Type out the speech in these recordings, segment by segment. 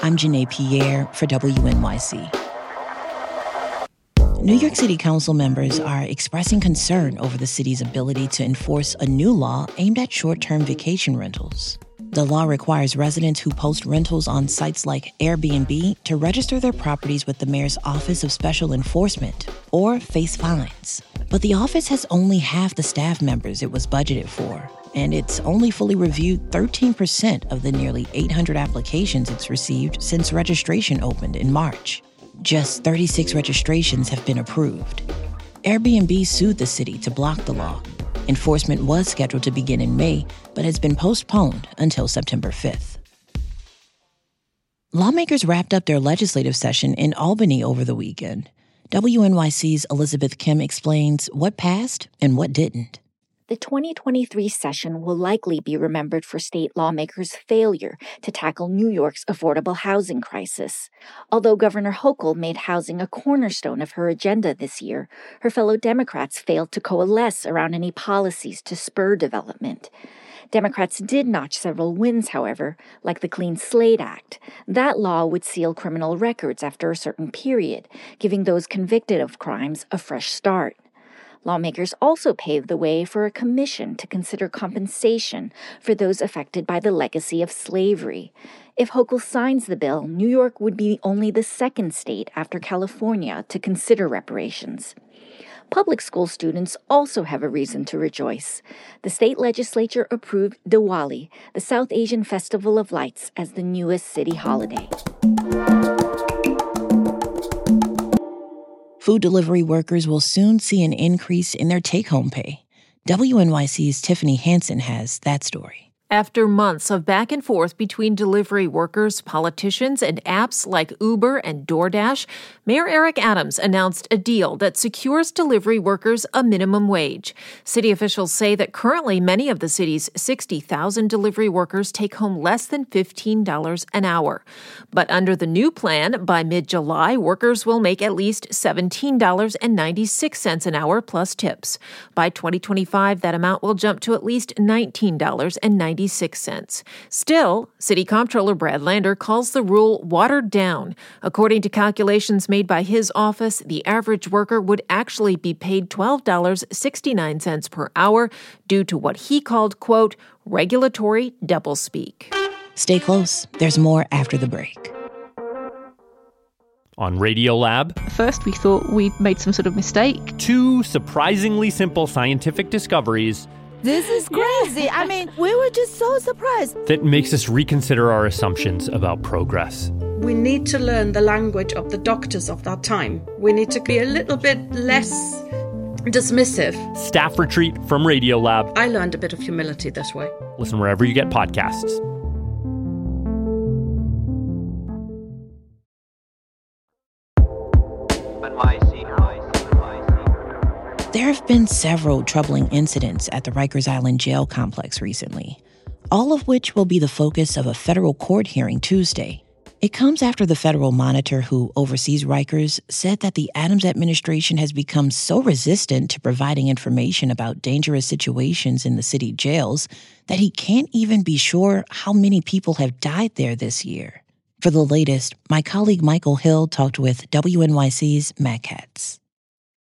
I'm Janae Pierre for WNYC. New York City Council members are expressing concern over the city's ability to enforce a new law aimed at short term vacation rentals. The law requires residents who post rentals on sites like Airbnb to register their properties with the mayor's Office of Special Enforcement or face fines. But the office has only half the staff members it was budgeted for, and it's only fully reviewed 13% of the nearly 800 applications it's received since registration opened in March. Just 36 registrations have been approved. Airbnb sued the city to block the law. Enforcement was scheduled to begin in May, but has been postponed until September 5th. Lawmakers wrapped up their legislative session in Albany over the weekend. WNYC's Elizabeth Kim explains what passed and what didn't. The 2023 session will likely be remembered for state lawmakers' failure to tackle New York's affordable housing crisis. Although Governor Hochul made housing a cornerstone of her agenda this year, her fellow Democrats failed to coalesce around any policies to spur development. Democrats did notch several wins, however, like the Clean Slate Act. That law would seal criminal records after a certain period, giving those convicted of crimes a fresh start. Lawmakers also paved the way for a commission to consider compensation for those affected by the legacy of slavery. If Hochul signs the bill, New York would be only the second state after California to consider reparations. Public school students also have a reason to rejoice. The state legislature approved Diwali, the South Asian Festival of Lights, as the newest city holiday. Food delivery workers will soon see an increase in their take home pay. WNYC's Tiffany Hansen has that story. After months of back and forth between delivery workers, politicians, and apps like Uber and DoorDash, Mayor Eric Adams announced a deal that secures delivery workers a minimum wage. City officials say that currently many of the city's 60,000 delivery workers take home less than $15 an hour. But under the new plan, by mid July, workers will make at least $17.96 an hour plus tips. By 2025, that amount will jump to at least $19.96. 96 cents. Still, City Comptroller Brad Lander calls the rule watered down. According to calculations made by his office, the average worker would actually be paid $12.69 per hour due to what he called, quote, regulatory doublespeak. Stay close. There's more after the break. On Radiolab, first we thought we'd made some sort of mistake. Two surprisingly simple scientific discoveries this is crazy. Yeah. I mean, we were just so surprised. That makes us reconsider our assumptions about progress. We need to learn the language of the doctors of that time. We need to be a little bit less dismissive. Staff retreat from Radiolab. I learned a bit of humility this way. Listen wherever you get podcasts. There have been several troubling incidents at the Rikers Island jail complex recently, all of which will be the focus of a federal court hearing Tuesday. It comes after the federal monitor who oversees Rikers said that the Adams administration has become so resistant to providing information about dangerous situations in the city jails that he can't even be sure how many people have died there this year. For the latest, my colleague Michael Hill talked with WNYC's Matt Katz.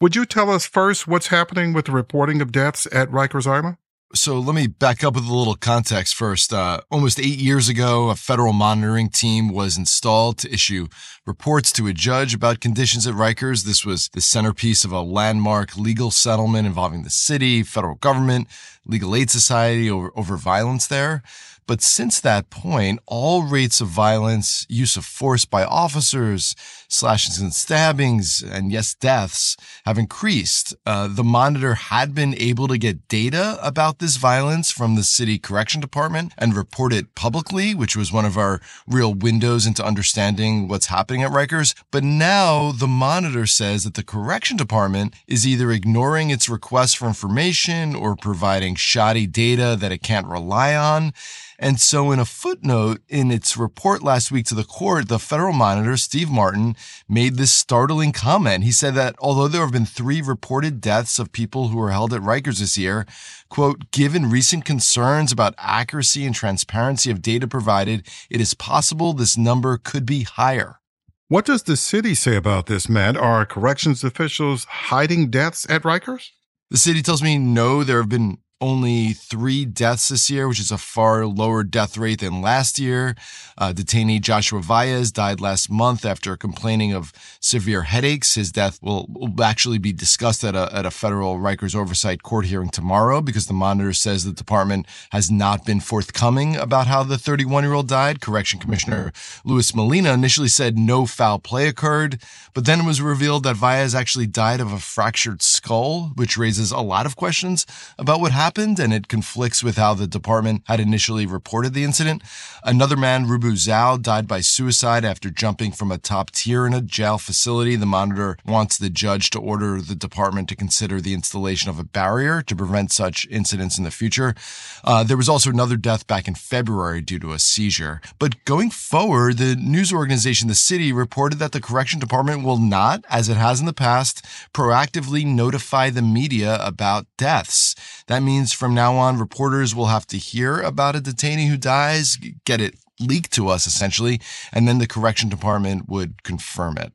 Would you tell us first what's happening with the reporting of deaths at Rikers Island? So let me back up with a little context first. Uh, almost eight years ago, a federal monitoring team was installed to issue reports to a judge about conditions at Rikers. This was the centerpiece of a landmark legal settlement involving the city, federal government, legal aid society over, over violence there. But since that point, all rates of violence, use of force by officers, slashings and stabbings, and yes, deaths have increased. Uh, the monitor had been able to get data about this violence from the city correction department and report it publicly, which was one of our real windows into understanding what's happening at Rikers. But now the monitor says that the correction department is either ignoring its request for information or providing shoddy data that it can't rely on. And so in a footnote in its report last week to the court, the federal monitor, Steve Martin, made this startling comment. He said that although there have been three reported deaths of people who were held at Rikers this year, quote, given recent concerns about accuracy and transparency of data provided, it is possible this number could be higher. What does the city say about this, Matt? Are corrections officials hiding deaths at Rikers? The city tells me no, there have been only three deaths this year, which is a far lower death rate than last year. Uh, detainee Joshua Valles died last month after complaining of severe headaches. His death will, will actually be discussed at a, at a federal Rikers oversight court hearing tomorrow because the monitor says the department has not been forthcoming about how the 31 year old died. Correction Commissioner Luis Molina initially said no foul play occurred, but then it was revealed that Valles actually died of a fractured skull, which raises a lot of questions about what happened happened, and it conflicts with how the department had initially reported the incident. Another man, Rubu Zhao, died by suicide after jumping from a top tier in a jail facility. The monitor wants the judge to order the department to consider the installation of a barrier to prevent such incidents in the future. Uh, there was also another death back in February due to a seizure. But going forward, the news organization The City reported that the correction department will not, as it has in the past, proactively notify the media about deaths. That means from now on, reporters will have to hear about a detainee who dies, get it leaked to us essentially, and then the correction department would confirm it.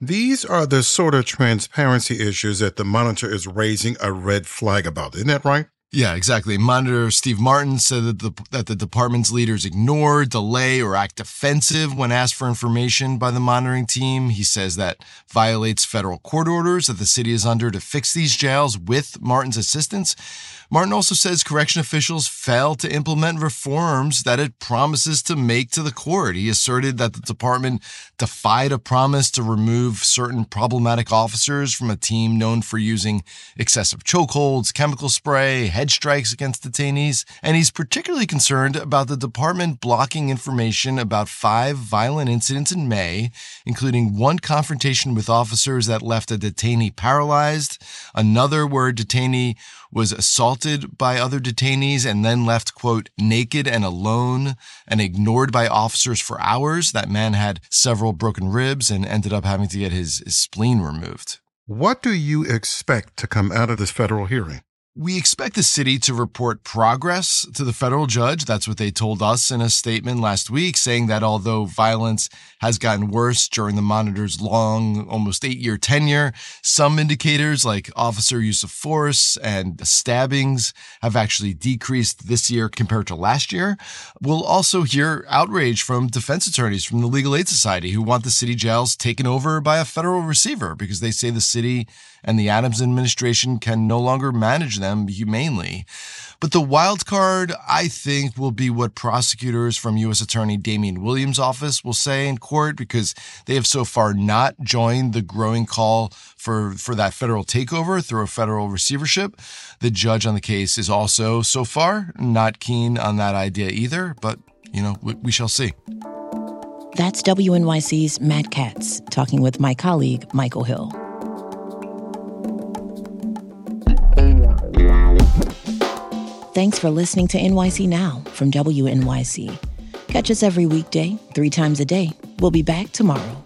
These are the sort of transparency issues that the monitor is raising a red flag about. Isn't that right? Yeah, exactly. Monitor Steve Martin said that the, that the department's leaders ignore, delay, or act defensive when asked for information by the monitoring team. He says that violates federal court orders that the city is under to fix these jails with Martin's assistance. Martin also says correction officials failed to implement reforms that it promises to make to the court. He asserted that the department defied a promise to remove certain problematic officers from a team known for using excessive chokeholds, chemical spray, head strikes against detainees. And he's particularly concerned about the department blocking information about five violent incidents in May, including one confrontation with officers that left a detainee paralyzed, another where a detainee was assaulted by other detainees and then left, quote, naked and alone and ignored by officers for hours. That man had several broken ribs and ended up having to get his, his spleen removed. What do you expect to come out of this federal hearing? We expect the city to report progress to the federal judge. That's what they told us in a statement last week, saying that although violence has gotten worse during the monitor's long, almost eight year tenure, some indicators like officer use of force and stabbings have actually decreased this year compared to last year. We'll also hear outrage from defense attorneys from the Legal Aid Society who want the city jails taken over by a federal receiver because they say the city and the Adams administration can no longer manage them humanely. But the wild card, I think, will be what prosecutors from U.S. Attorney Damian Williams' office will say in court because they have so far not joined the growing call for, for that federal takeover through a federal receivership. The judge on the case is also, so far, not keen on that idea either, but, you know, we, we shall see. That's WNYC's Matt Katz talking with my colleague, Michael Hill. Thanks for listening to NYC Now from WNYC. Catch us every weekday, three times a day. We'll be back tomorrow.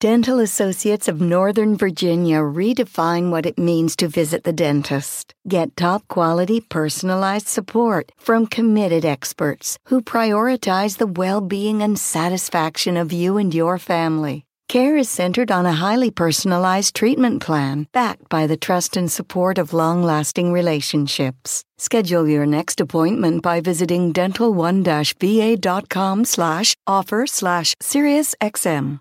Dental Associates of Northern Virginia redefine what it means to visit the dentist. Get top quality personalized support from committed experts who prioritize the well being and satisfaction of you and your family. Care is centered on a highly personalized treatment plan backed by the trust and support of long-lasting relationships. Schedule your next appointment by visiting dental1-va.com slash offer slash SiriusXM.